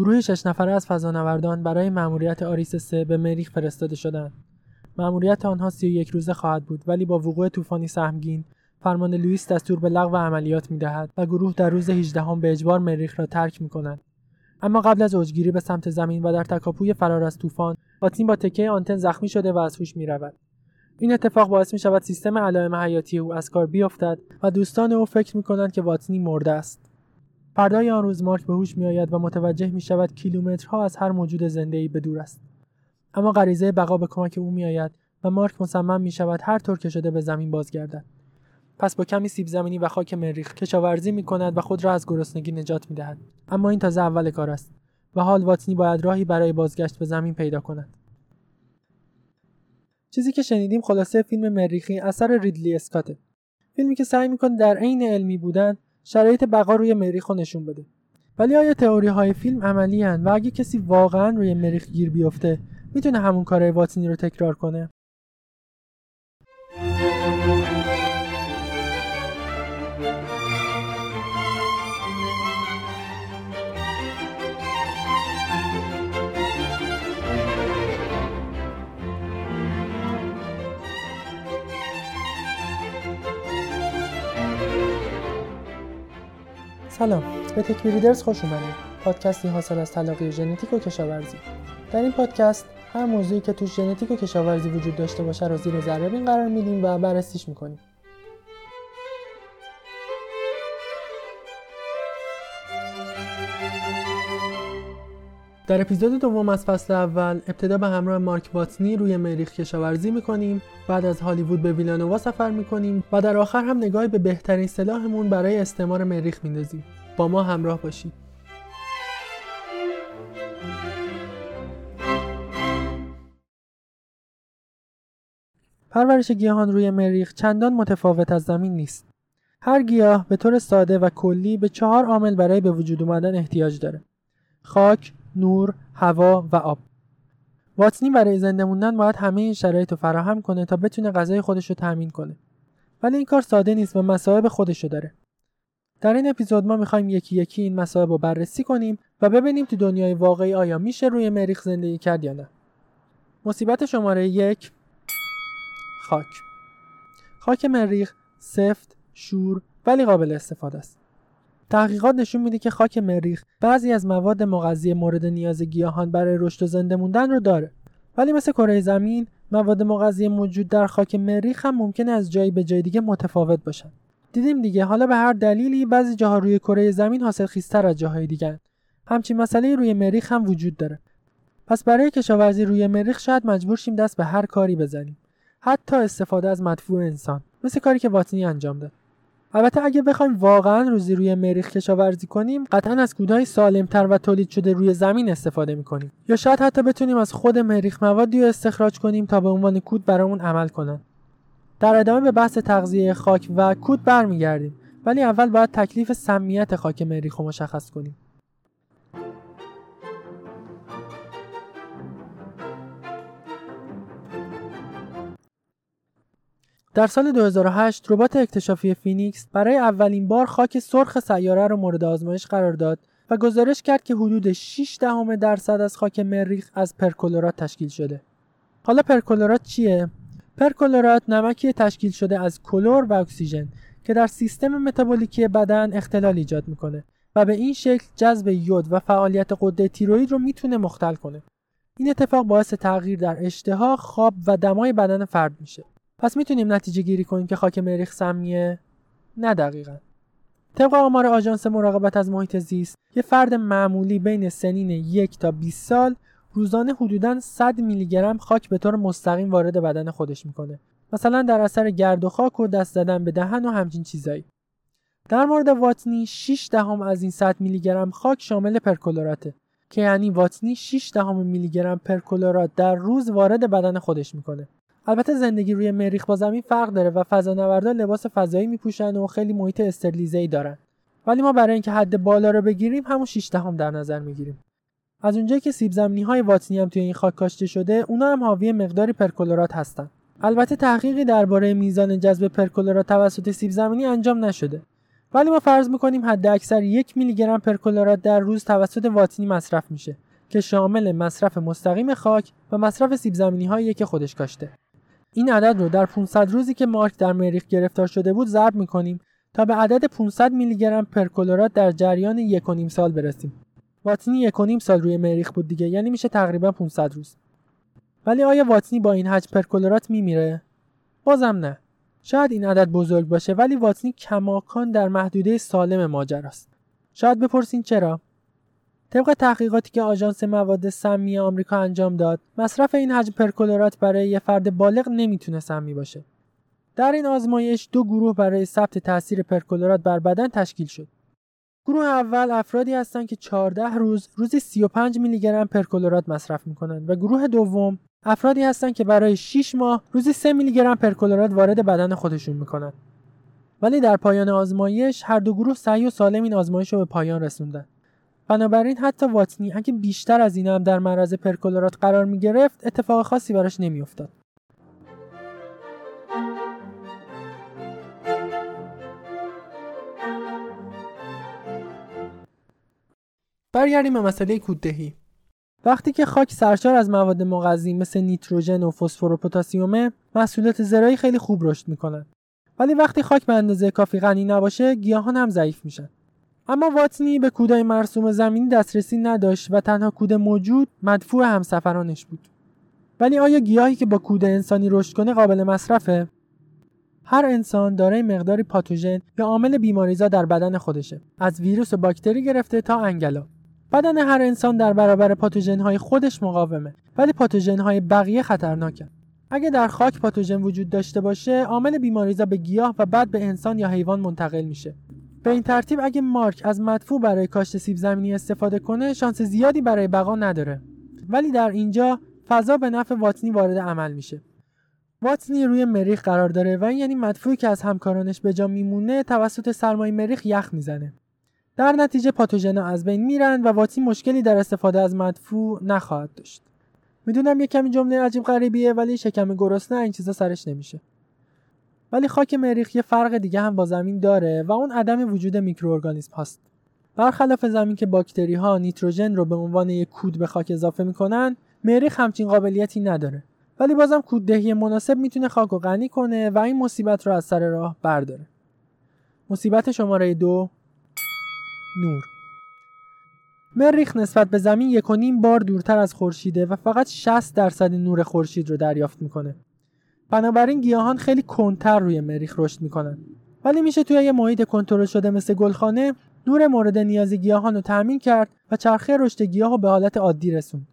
گروه شش نفره از فضانوردان برای مأموریت آریس 3 به مریخ فرستاده شدند. مأموریت آنها 31 روزه خواهد بود ولی با وقوع طوفانی سهمگین فرمان لوئیس دستور به لغو عملیات می‌دهد و گروه در روز 18 هم به اجبار مریخ را ترک می‌کنند اما قبل از اوجگیری به سمت زمین و در تکاپوی فرار از طوفان واتنی با تکه آنتن زخمی شده و از هوش می‌رود این اتفاق باعث می شود سیستم علائم حیاتی او از کار بیفتد و دوستان او فکر می کنند که واتنی مرده است. فردای آن روز مارک به هوش می آید و متوجه می شود کیلومترها از هر موجود زنده ای به دور است. اما غریزه بقا به کمک او می آید و مارک مصمم می شود هر طور که شده به زمین بازگردد. پس با کمی سیب زمینی و خاک مریخ کشاورزی می کند و خود را از گرسنگی نجات می دهد. اما این تازه اول کار است و حال واتنی باید راهی برای بازگشت به زمین پیدا کند. چیزی که شنیدیم خلاصه فیلم مریخی اثر ریدلی اسکاته. فیلمی که سعی می‌کنه در عین علمی بودن شرایط بقا روی مریخ رو نشون بده. ولی آیا تئوری های فیلم عملی هن و اگه کسی واقعا روی مریخ گیر بیفته می‌تونه همون کارهای واتنی رو تکرار کنه؟ سلام. به تک ریدرز خوش اومدید پادکستی حاصل از تلاقی ژنتیک و کشاورزی. در این پادکست هر موضوعی که توش ژنتیک و کشاورزی وجود داشته باشه رو زیر ذره قرار میدیم و بررسیش می‌کنیم. در اپیزود دوم از فصل اول ابتدا به همراه مارک واتنی روی مریخ کشاورزی می‌کنیم. بعد از هالیوود به ویلانووا سفر می‌کنیم و در آخر هم نگاهی به بهترین سلاحمون برای استعمار مریخ میندازیم. با ما همراه باشید. پرورش گیاهان روی مریخ چندان متفاوت از زمین نیست. هر گیاه به طور ساده و کلی به چهار عامل برای به وجود اومدن احتیاج داره. خاک، نور، هوا و آب. واتنی برای زنده موندن باید همه این شرایط رو فراهم کنه تا بتونه غذای خودش رو تامین کنه. ولی این کار ساده نیست و مصائب خودش رو داره. در این اپیزود ما می‌خوایم یکی یکی این مصائب رو بررسی کنیم و ببینیم تو دنیای واقعی آیا میشه روی مریخ زندگی کرد یا نه. مصیبت شماره یک خاک خاک مریخ سفت، شور ولی قابل استفاده است. تحقیقات نشون میده که خاک مریخ بعضی از مواد مغذی مورد نیاز گیاهان برای رشد و زنده موندن رو داره. ولی مثل کره زمین مواد مغذی موجود در خاک مریخ هم ممکنه از جایی به جای دیگه متفاوت باشن. دیدیم دیگه حالا به هر دلیلی بعضی جاها روی کره زمین حاصل خیستر از جاهای دیگه همچین مسئله روی مریخ هم وجود داره. پس برای کشاورزی روی مریخ شاید مجبور شیم دست به هر کاری بزنیم. حتی استفاده از مدفوع انسان مثل کاری که واتنی انجام داد. البته اگه بخوایم واقعا روزی روی مریخ کشاورزی کنیم قطعا از کودهای سالمتر و تولید شده روی زمین استفاده می‌کنیم. یا شاید حتی بتونیم از خود مریخ موادی رو استخراج کنیم تا به عنوان کود برامون عمل کنن. در ادامه به بحث تغذیه خاک و کود برمیگردیم. ولی اول باید تکلیف سمیت خاک مریخ رو مشخص کنیم. در سال 2008 ربات اکتشافی فینیکس برای اولین بار خاک سرخ سیاره را مورد آزمایش قرار داد و گزارش کرد که حدود 6 دهم درصد از خاک مریخ از پرکلورات تشکیل شده. حالا پرکلورات چیه؟ پرکلورات نمکی تشکیل شده از کلور و اکسیژن که در سیستم متابولیکی بدن اختلال ایجاد می‌کنه و به این شکل جذب یود و فعالیت غده تیروئید رو می‌تونه مختل کنه. این اتفاق باعث تغییر در اشتها، خواب و دمای بدن فرد میشه. پس می‌تونیم نتیجه گیری کنیم که خاک مریخ سمیه؟ نه دقیقا. طبق آمار آژانس مراقبت از محیط زیست یه فرد معمولی بین سنین یک تا 20 سال روزانه حدوداً 100 میلی گرم خاک به طور مستقیم وارد بدن خودش می‌کنه مثلا در اثر گرد و خاک و دست زدن به دهن و همچین چیزایی در مورد واتنی 6 دهم از این 100 میلی گرم خاک شامل پرکلوراته که یعنی واتنی 6 دهم میلی گرم پرکلورات در روز وارد بدن خودش می‌کنه البته زندگی روی مریخ با زمین فرق داره و فضانوردا لباس فضایی میپوشن و خیلی محیط استرلیزه‌ای دارن. ولی ما برای اینکه حد بالا رو بگیریم همون 6 دهم در نظر می‌گیریم. از اونجایی که سیب زمینی های واتنی هم توی این خاک کاشته شده اونا هم حاوی مقداری پرکلورات هستن. البته تحقیقی درباره میزان جذب پرکلورات توسط سیب زمینی انجام نشده. ولی ما فرض می‌کنیم حد اکثر یک میلی گرم پرکلورات در روز توسط واتنی مصرف میشه که شامل مصرف مستقیم خاک و مصرف سیب زمینی هایی که خودش کاشته. این عدد رو در 500 روزی که مارک در مریخ گرفتار شده بود ضرب می‌کنیم تا به عدد 500 میلی گرم پرکلورات در جریان یک و نیم سال برسیم. واتنی یک و نیم سال روی مریخ بود دیگه یعنی میشه تقریبا 500 روز. ولی آیا واتنی با این حجم پرکلورات میمیره؟ بازم نه. شاید این عدد بزرگ باشه ولی واتنی کماکان در محدوده سالم ماجراست. شاید بپرسین چرا؟ طبق تحقیقاتی که آژانس مواد سمی آمریکا انجام داد، مصرف این حجم پرکلورات برای یه فرد بالغ نمی‌تونه سمی باشه. در این آزمایش دو گروه برای ثبت تاثیر پرکلورات بر بدن تشکیل شد. گروه اول افرادی هستند که 14 روز روزی 35 میلی گرم پرکلورات مصرف می‌کنند و گروه دوم افرادی هستند که برای 6 ماه روزی 3 میلی گرم پرکلورات وارد بدن خودشون می‌کنند. ولی در پایان آزمایش هر دو گروه سعی و سالم این آزمایش رو به پایان رسوندن. بنابراین حتی واتنی اگه بیشتر از این هم در معرض پرکلورات قرار می گرفت اتفاق خاصی براش نمیافتاد. برگردیم به مسئله کوددهی. وقتی که خاک سرشار از مواد مغذی مثل نیتروژن و فسفر و پتاسیمه محصولات زراعی خیلی خوب رشد می‌کنن. ولی وقتی خاک به اندازه کافی غنی نباشه گیاهان هم ضعیف میشن. اما واتنی به کودای مرسوم زمینی دسترسی نداشت و تنها کود موجود مدفوع همسفرانش بود. ولی آیا گیاهی که با کود انسانی رشد کنه قابل مصرفه؟ هر انسان دارای مقداری پاتوژن یا عامل بیماریزا در بدن خودشه. از ویروس و باکتری گرفته تا انگلا. بدن هر انسان در برابر پاتوژن های خودش مقاومه ولی پاتوژن های بقیه خطرناکه اگه در خاک پاتوژن وجود داشته باشه عامل بیماریزا به گیاه و بعد به انسان یا حیوان منتقل میشه. به این ترتیب اگه مارک از مدفوع برای کاشت سیب زمینی استفاده کنه شانس زیادی برای بقا نداره. ولی در اینجا فضا به نفع واتنی وارد عمل میشه. واتنی روی مریخ قرار داره و این یعنی مدفوعی که از همکارانش به جا میمونه توسط سرمای مریخ یخ می‌زنه. در نتیجه پاتوژنا از بین میرن و واتی مشکلی در استفاده از مدفوع نخواهد داشت. می‌دونم یه کمی جمله عجیب غریبیه ولی شکم گرسنه این چیزا سرش نمیشه. ولی خاک مریخ یه فرق دیگه هم با زمین داره و اون عدم وجود میکروارگانیسم هست برخلاف زمین که باکتری ها نیتروژن رو به عنوان یک کود به خاک اضافه می‌کنن مریخ همچین قابلیتی نداره. ولی بازم کوددهی مناسب می‌تونه خاک رو غنی کنه و این مصیبت رو از سر راه برداره. مصیبت شماره دو نور. مریخ نسبت به زمین یک و نیم بار دورتر از خورشیده و فقط 60 درصد نور خورشید رو دریافت می‌کنه. بنابراین گیاهان خیلی کنتر روی مریخ رشد می‌کنن. ولی میشه توی یه محیط کنترل شده مثل گلخانه نور مورد نیاز گیاهان رو تامین کرد و چرخه رشد گیاه رو به حالت عادی رسوند.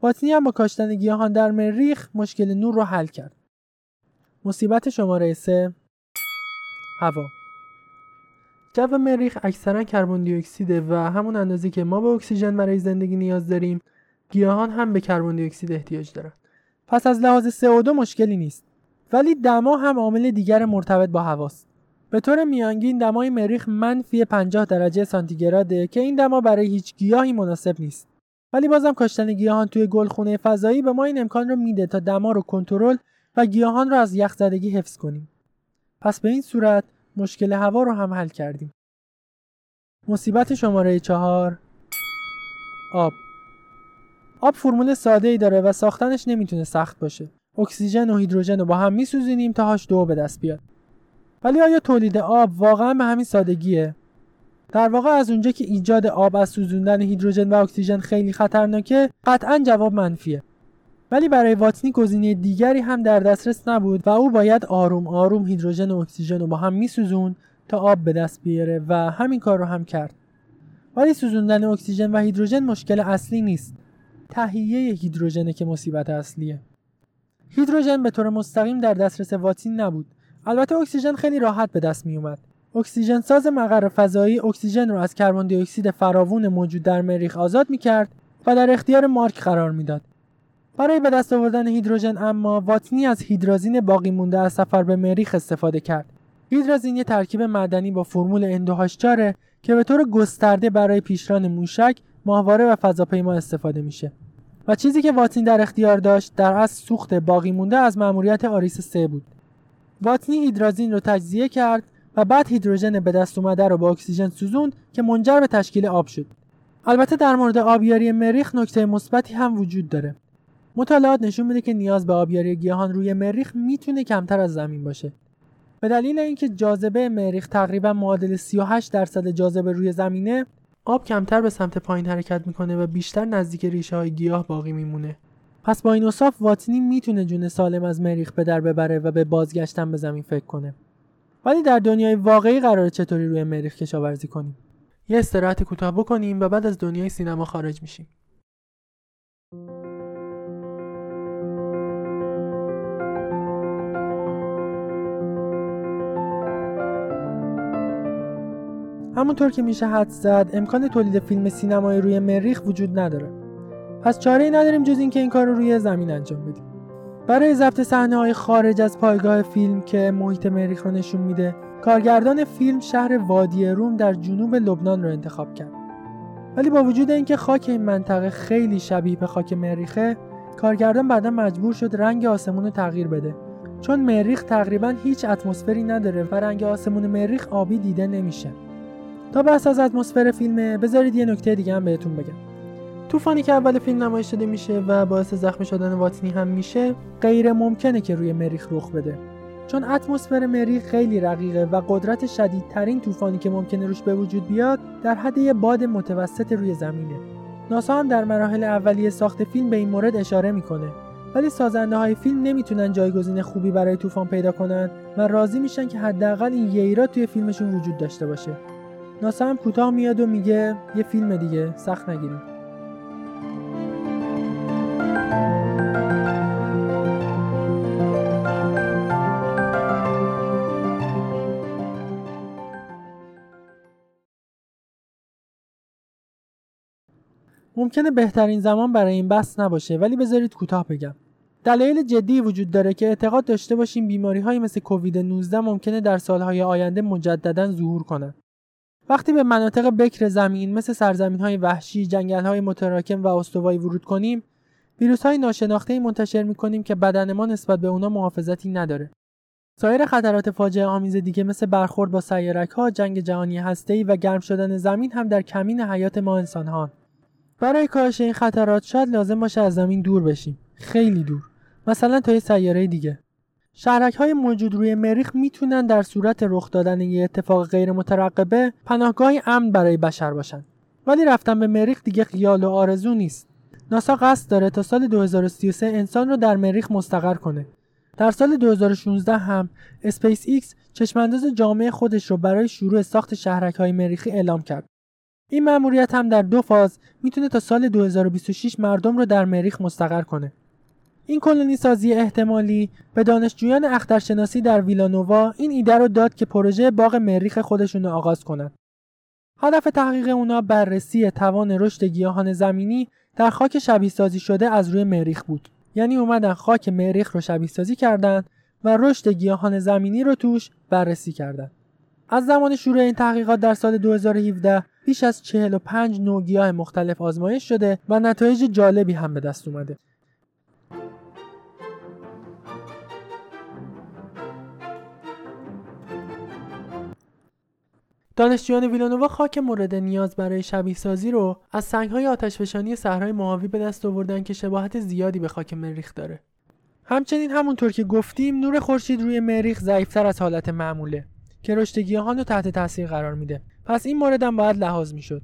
باتنی هم با کاشتن گیاهان در مریخ مشکل نور رو حل کرد. مصیبت شماره 3 هوا جو مریخ اکثرا کربن دی اکسیده و همون اندازه که ما به اکسیژن برای زندگی نیاز داریم گیاهان هم به کربن دی اکسید احتیاج دارن پس از لحاظ CO2 مشکلی نیست ولی دما هم عامل دیگر مرتبط با هواست. به طور میانگین دمای مریخ منفی 50 درجه سانتیگراده که این دما برای هیچ گیاهی مناسب نیست. ولی بازم کاشتن گیاهان توی گلخونه فضایی به ما این امکان رو میده تا دما رو کنترل و گیاهان رو از یخزدگی حفظ کنیم. پس به این صورت مشکل هوا رو هم حل کردیم. مصیبت شماره چهار. آب. آب فرمول ساده ای داره و ساختنش نمی‌تونه سخت باشه. اکسیژن و هیدروژن رو با هم میسوزونیم تا هاش دو به دست بیاد. ولی آیا تولید آب واقعا به همین سادگیه؟ در واقع از اونجا که ایجاد آب از سوزوندن هیدروژن و اکسیژن خیلی خطرناکه قطعا جواب منفیه. ولی برای واتنی گزینه دیگری هم در دسترس نبود و او باید آروم آروم هیدروژن و اکسیژن رو با هم میسوزون تا آب به دست بیاره و همین کار رو هم کرد. ولی سوزوندن اکسیژن و هیدروژن مشکل اصلی نیست. تهیه هیدروژن که مصیبت اصلیه. هیدروژن به طور مستقیم در دسترس واتنی نبود. البته اکسیژن خیلی راحت به دست می اومد اکسیژن ساز مقر فضایی اکسیژن رو از کربن دی اکسید فراوون موجود در مریخ آزاد می کرد و در اختیار مارک قرار می‌داد. برای به دست آوردن هیدروژن اما واتنی از هیدرازین باقی مونده از سفر به مریخ استفاده کرد. هیدرازین یه ترکیب معدنی با فرمول ان دو هاش چهاره که به طور گسترده برای پیشران موشک ماهواره و فضاپیما استفاده میشه. و چیزی که واتنی در اختیار داشت در اصل سوخت باقی مونده از مأموریت آریس 3 بود. واتنی هیدرازین رو تجزیه کرد و بعد هیدروژن به دست اومده رو با اکسیژن سوزوند که منجر به تشکیل آب شد. البته در مورد آبیاری مریخ نکته مثبتی هم وجود داره. مطالعات نشون میده که نیاز به آبیاری گیاهان روی مریخ می‌تونه کمتر از زمین باشه. به دلیل اینکه جاذبه مریخ تقریبا معادل 38 درصد جاذبه روی زمینه آب کمتر به سمت پایین حرکت می‌کنه و بیشتر نزدیک ریشه های گیاه باقی میمونه. پس با این اصاف واتنی می‌تونه جون سالم از مریخ به در ببره و به بازگشتن به زمین فکر کنه. ولی در دنیای واقعی قراره چطوری روی مریخ کشاورزی کنیم؟ یه استراحت کوتاه بکنیم و بعد از دنیای سینما خارج میشیم. همونطور که میشه حد زد امکان تولید فیلم سینمایی روی مریخ وجود نداره. پس چاره ای نداریم جز اینکه این کار رو روی زمین انجام بدیم. برای ضبط صحنه های خارج از پایگاه فیلم که محیط مریخ رو نشون میده کارگردان فیلم شهر وادی روم در جنوب لبنان رو انتخاب کرد. ولی با وجود اینکه خاک این منطقه خیلی شبیه به خاک مریخه کارگردان بعدا مجبور شد رنگ آسمون رو تغییر بده. چون مریخ تقریبا هیچ اتمسفری نداره و رنگ آسمون مریخ آبی دیده نمیشه. تا بحث از اتمسفر فیلمه بذارید یه نکته دیگه هم بهتون بگم. طوفانی که اول فیلم نمایش داده میشه و باعث زخمی شدن واتنی هم میشه غیر ممکنه که روی مریخ رخ بده. چون اتمسفر مریخ خیلی رقیقه و قدرت شدیدترین طوفانی که ممکنه روش به وجود بیاد در حد یه باد متوسط روی زمینه. ناسا هم در مراحل اولیه ساخت فیلم به این مورد اشاره می‌کنه. ولی سازنده های فیلم نمی‌تونن جایگزین خوبی برای طوفان پیدا کنن و راضی میشن که حداقل این یه توی فیلمشون وجود داشته باشه. ناسا هم کوتاه میاد و میگه یه فیلم دیگه سخت نگیریم. ممکنه بهترین زمان برای این بحث نباشه ولی بذارید کوتاه بگم. دلایل جدی وجود داره که اعتقاد داشته باشیم بیماری های مثل کووید 19 ممکنه در سالهای آینده مجددا ظهور کنند. وقتی به مناطق بکر زمین مثل سرزمین های وحشی، جنگل های متراکم و استوایی ورود کنیم، ویروس های ناشناخته منتشر می کنیم که بدن ما نسبت به اونا محافظتی نداره. سایر خطرات فاجعه آمیز دیگه مثل برخورد با سیارک ها، جنگ جهانی هسته‌ای و گرم شدن زمین هم در کمین حیات ما انسان ها. برای کاهش این خطرات شاید لازم باشه از زمین دور بشیم. خیلی دور. مثلا تا یه سیاره دیگه. شهرک های موجود روی مریخ می‌تونن در صورت رخ دادن یه اتفاق غیر مترقبه پناهگاهی امن برای بشر باشن. ولی رفتن به مریخ دیگه خیال و آرزو نیست. ناسا قصد داره تا سال 2033 انسان رو در مریخ مستقر کنه. در سال 2016 هم اسپیس ایکس چشم‌انداز جامع خودش رو برای شروع ساخت شهرک های مریخی اعلام کرد. این مأموریت هم در دو فاز می‌تونه تا سال 2026 مردم رو در مریخ مستقر کنه. این کلونی سازی احتمالی به دانشجویان اخترشناسی در ویلانووا این ایده رو داد که پروژه باغ مریخ خودشون رو آغاز کنند. هدف تحقیق اونا بررسی توان رشد گیاهان زمینی در خاک شبیه سازی شده از روی مریخ بود. یعنی اومدن خاک مریخ رو شبیه سازی کردن و رشد گیاهان زمینی رو توش بررسی کردن. از زمان شروع این تحقیقات در سال 2017 بیش از 45 نوع گیاه مختلف آزمایش شده و نتایج جالبی هم به دست اومده. دانشجویان ویلانووا خاک مورد نیاز برای شبیه سازی رو از سنگهای آتشفشانی صحرای مواوی به دست آوردن که شباهت زیادی به خاک مریخ داره. همچنین همونطور که گفتیم نور خورشید روی مریخ ضعیفتر از حالت معموله که رشد گیاهان رو تحت تاثیر قرار میده. پس این مورد هم باید لحاظ می‌شد.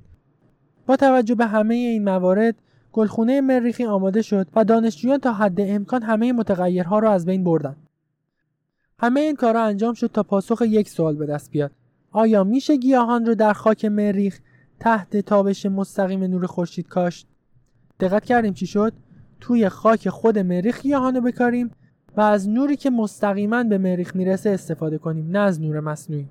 با توجه به همه این موارد گلخونه مریخی آماده شد و دانشجویان تا حد امکان همه متغیرها رو از بین بردن. همه این کارا انجام شد تا پاسخ یک سوال به دست بیاد آیا میشه گیاهان رو در خاک مریخ تحت تابش مستقیم نور خورشید کاشت. دقت کردیم چی شد؟ توی خاک خود مریخ گیاهان رو بکاریم و از نوری که مستقیما به مریخ می‌رسه استفاده کنیم نه از نور مصنوعی.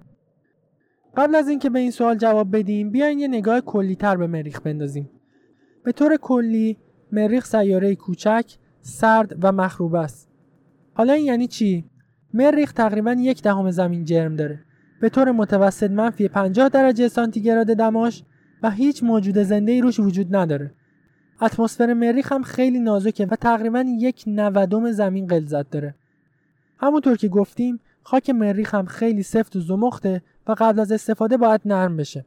قبل از اینکه به این سوال جواب بدیم بیاین یه نگاه کلی تر به مریخ بندازیم. به طور کلی مریخ سیاره کوچک سرد و مخروب است. حالا این یعنی چی؟ مریخ تقریبا یک دهم زمین جرم داره. به طور متوسط منفی 50 درجه سانتیگراد دماش و هیچ موجود زنده روش وجود نداره. اتمسفر مریخ هم خیلی نازکه و تقریبا یک نودم زمین غلظت داره. همونطور که گفتیم خاک مریخ هم خیلی سفت و زمخته و قبل از استفاده باید نرم بشه.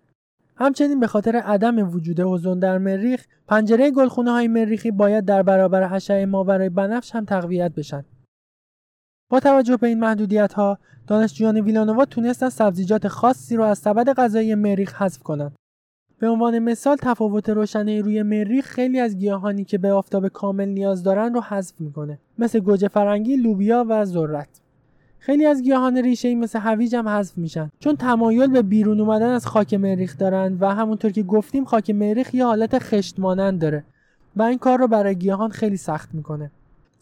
همچنین به خاطر عدم وجود اوزون در مریخ، پنجره گلخونه های مریخی باید در برابر اشعه ماورای بنفش هم تقویت بشن. با توجه به این محدودیت ها، دانشجویان ویلانووا تونستن سبزیجات خاصی رو از سبد غذایی مریخ حذف کنند. به عنوان مثال تفاوت روشنه روی مریخ خیلی از گیاهانی که به آفتاب کامل نیاز دارن رو حذف می‌کنه مثل گوجه فرنگی، لوبیا و ذرت. خیلی از گیاهان ریشه مثل هویج هم حذف میشن چون تمایل به بیرون اومدن از خاک مریخ دارن و همونطور که گفتیم خاک مریخ یه حالت خشت مانند داره و این کار رو برای گیاهان خیلی سخت می‌کنه.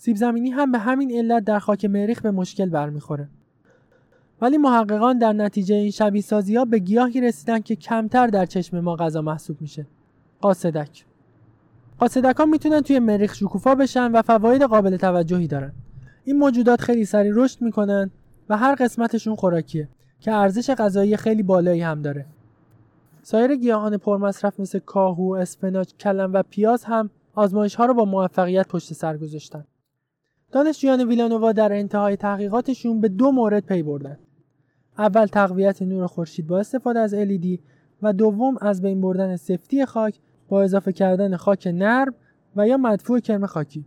سیب زمینی هم به همین علت در خاک مریخ به مشکل برمیخوره. ولی محققان در نتیجه این شبیه سازی ها به گیاهی رسیدن که کمتر در چشم ما غذا محسوب میشه قاصدک قاصدک ها می‌تونن توی مریخ شکوفا بشن و فواید قابل توجهی دارن این موجودات خیلی سریع رشد می‌کنن و هر قسمتشون خوراکیه که ارزش غذایی خیلی بالایی هم داره سایر گیاهان پرمصرف مثل کاهو، اسفناج، کلم و پیاز هم آزمایش ها رو با موفقیت پشت سر گذاشتن. دانشجویان ویلانووا در انتهای تحقیقاتشون به دو مورد پی بردن. اول تقویت نور خورشید با استفاده از LED و دوم از بین بردن سفتی خاک با اضافه کردن خاک نرم و یا مدفوع کرم خاکی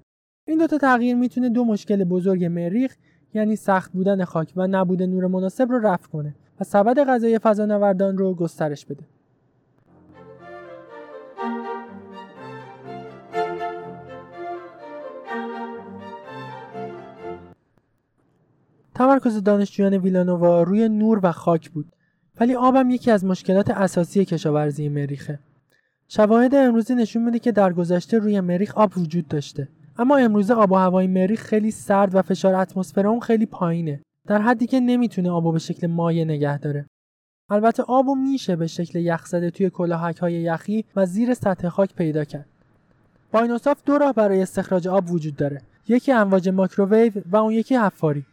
این دوتا تغییر می‌تونه دو مشکل بزرگ مریخ یعنی سخت بودن خاک و نبود نور مناسب رو رفع کنه و سبد غذای فضانوردان رو گسترش بده تمرکز دانشجویان ویلانووا روی نور و خاک بود. ولی آبم یکی از مشکلات اساسی کشاورزی مریخه. شواهد امروزی نشون میده که در گذشته روی مریخ آب وجود داشته. اما امروزه آب و هوای مریخ خیلی سرد و فشار اتمسفر اون خیلی پایینه. در حدی که نمی‌تونه آبو به شکل مایع نگه داره. البته آبو میشه به شکل یخزده توی کلاهک های یخی و زیر سطح خاک پیدا کرد. با دو راه برای استخراج آب وجود داره. یکی امواج ماکروویو و اون یکی حفاری.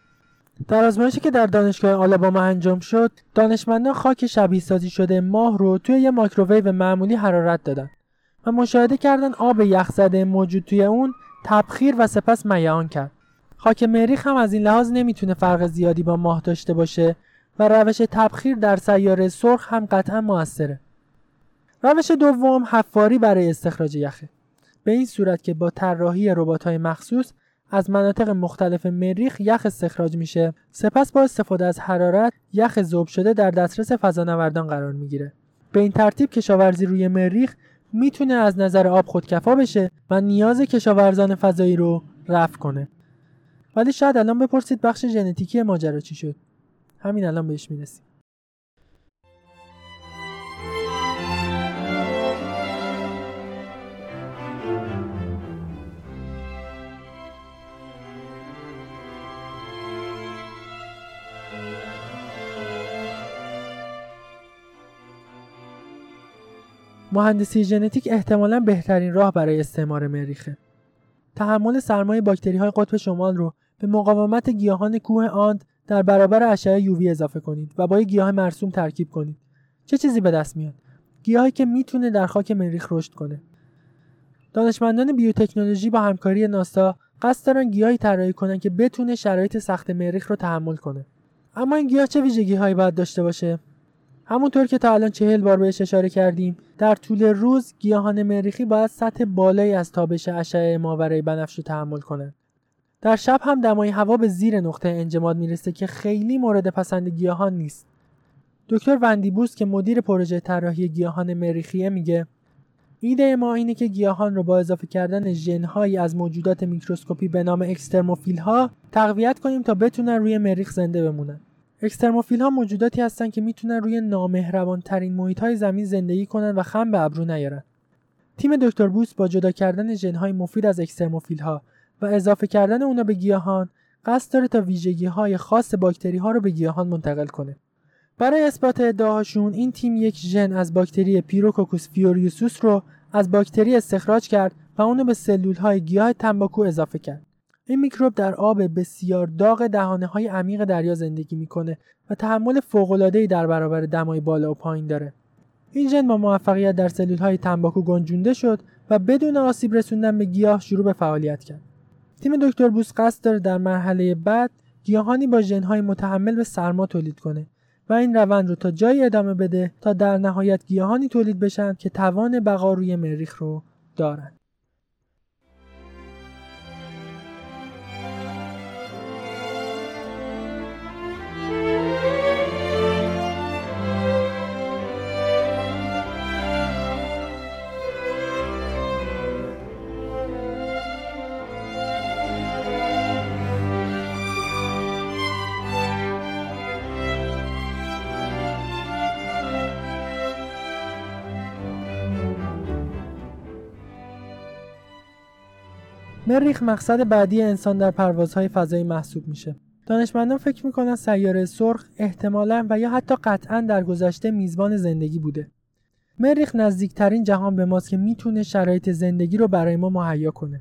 در آزمایشی که در دانشگاه آلاباما انجام شد دانشمندان خاک شبیه سازی شده ماه رو توی یه مایکروویو معمولی حرارت دادن و مشاهده کردن آب یخزده موجود توی اون تبخیر و سپس میعان کرد. خاک مریخ هم از این لحاظ نمی‌تونه فرق زیادی با ماه داشته باشه و روش تبخیر در سیاره سرخ هم قطعا موثره. روش دوم حفاری برای استخراج یخه. به این صورت که با طراحی ربات‌های مخصوص از مناطق مختلف مریخ یخ استخراج میشه. سپس با استفاده از حرارت یخ ذوب شده در دسترس فضانوردان قرار می‌گیره. به این ترتیب کشاورزی روی مریخ می‌تونه از نظر آب خودکفا بشه و نیاز کشاورزان فضایی رو رفع کنه. ولی شاید الان بپرسید بخش ژنتیکی ماجرا چی شد؟ همین الان بهش می‌رسیم. مهندسی ژنتیک احتمالا بهترین راه برای استعمار مریخه. تحمل سرمایه باکتری های قطب شمال رو به مقاومت گیاهان کوه آند در برابر اشعه یووی اضافه کنید و با گیاه مرسوم ترکیب کنید. چه چیزی به دست میاد؟ گیاهی که می‌تونه در خاک مریخ رشد کنه. دانشمندان بیوتکنولوژی با همکاری ناسا قصد دارن گیاهی طراحی کنن که بتونه شرایط سخت مریخ رو تحمل کنه. اما این گیاه چه ویژگی هایی باید داشته باشه؟ همونطور که تا الان چهل بار بهش اشاره کردیم در طول روز گیاهان مریخی باید سطح بالایی از تابش اشعه ماورای بنفش رو تحمل کنند. در شب هم دمای هوا به زیر نقطه انجماد می‌رسه که خیلی مورد پسند گیاهان نیست. دکتر وندی بوس که مدیر پروژه طراحی گیاهان مریخیه میگه ایده ما اینه که گیاهان رو با اضافه کردن ژنهایی از موجودات میکروسکوپی به نام اکسترموفیل ها تقویت کنیم تا بتونن روی مریخ زنده بمونن. اکسترموفیل ها موجوداتی هستند که می‌تونن روی نامهربان ترین محیط های زمین زندگی کنن و خم به ابرو نیارن. تیم دکتر بوس با جدا کردن ژن های مفید از اکسترموفیل ها و اضافه کردن اونا به گیاهان قصد داره تا ویژگی های خاص باکتری ها رو به گیاهان منتقل کنه. برای اثبات ادعاهاشون این تیم یک ژن از باکتری پیروکوکوس فیوریوسوس رو از باکتری استخراج کرد و اونو به سلول های گیاه تنباکو اضافه کرد. این میکروب در آب بسیار داغ دهانه های عمیق دریا زندگی می‌کنه و تحمل ای در برابر دمای بالا و پایین داره. این ژن با موفقیت در سلول های تنباکو گنجونده شد و بدون آسیب رسوندن به گیاه شروع به فعالیت کرد. تیم دکتر بوس قصد داره در مرحله بعد گیاهانی با ژنهای متحمل به سرما تولید کنه و این روند رو تا جایی ادامه بده تا در نهایت گیاهانی تولید بشن که توان بقا روی مریخ رو دارن. مریخ مقصد بعدی انسان در پروازهای فضایی محسوب میشه. دانشمندان فکر می‌کنن سیاره سرخ احتمالا و یا حتی قطعا در گذشته میزبان زندگی بوده. مریخ نزدیکترین جهان به ماست که می‌تونه شرایط زندگی رو برای ما مهیا کنه.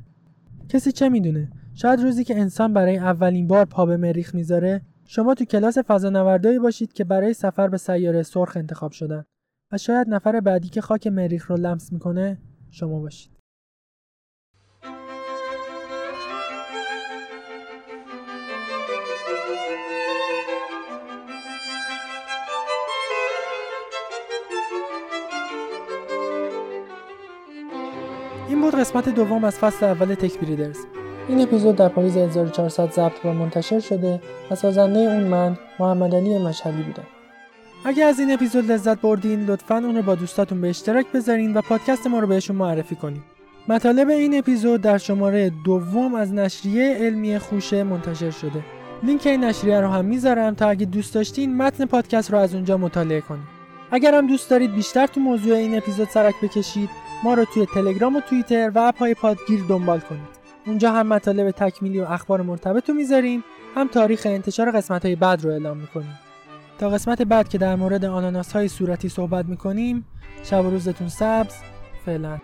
کسی چه می‌دونه؟ شاید روزی که انسان برای اولین بار پا به مریخ می‌ذاره شما تو کلاس فضانوردایی باشید که برای سفر به سیاره سرخ انتخاب شدن و شاید نفر بعدی که خاک مریخ رو لمس می‌کنه شما باشید. بود قسمت دوم از فصل اول تک بریدرز. این اپیزود در پاییز 1400 ضبط و منتشر شده و سازنده اون من محمد علی مشهدی بودم اگه از این اپیزود لذت بردین لطفا اون رو با دوستاتون به اشتراک بذارین و پادکست ما رو بهشون معرفی کنین. مطالب این اپیزود در شماره دوم از نشریه علمی خوشه منتشر شده. لینک این نشریه رو هم می‌ذارم تا اگه دوست داشتین متن پادکست رو از اونجا مطالعه کنید اگر هم دوست دارید بیشتر تو موضوع این اپیزود سرک بکشید ما رو توی تلگرام و توییتر و اپهای پادگیر دنبال کنید. اونجا هم مطالب تکمیلی و اخبار مرتبط رو می‌ذاریم. هم تاریخ انتشار قسمت های بعد رو اعلام می‌کنیم. تا قسمت بعد که در مورد آناناس های صورتی صحبت می‌کنیم شب و روزتون سبز. فعلا.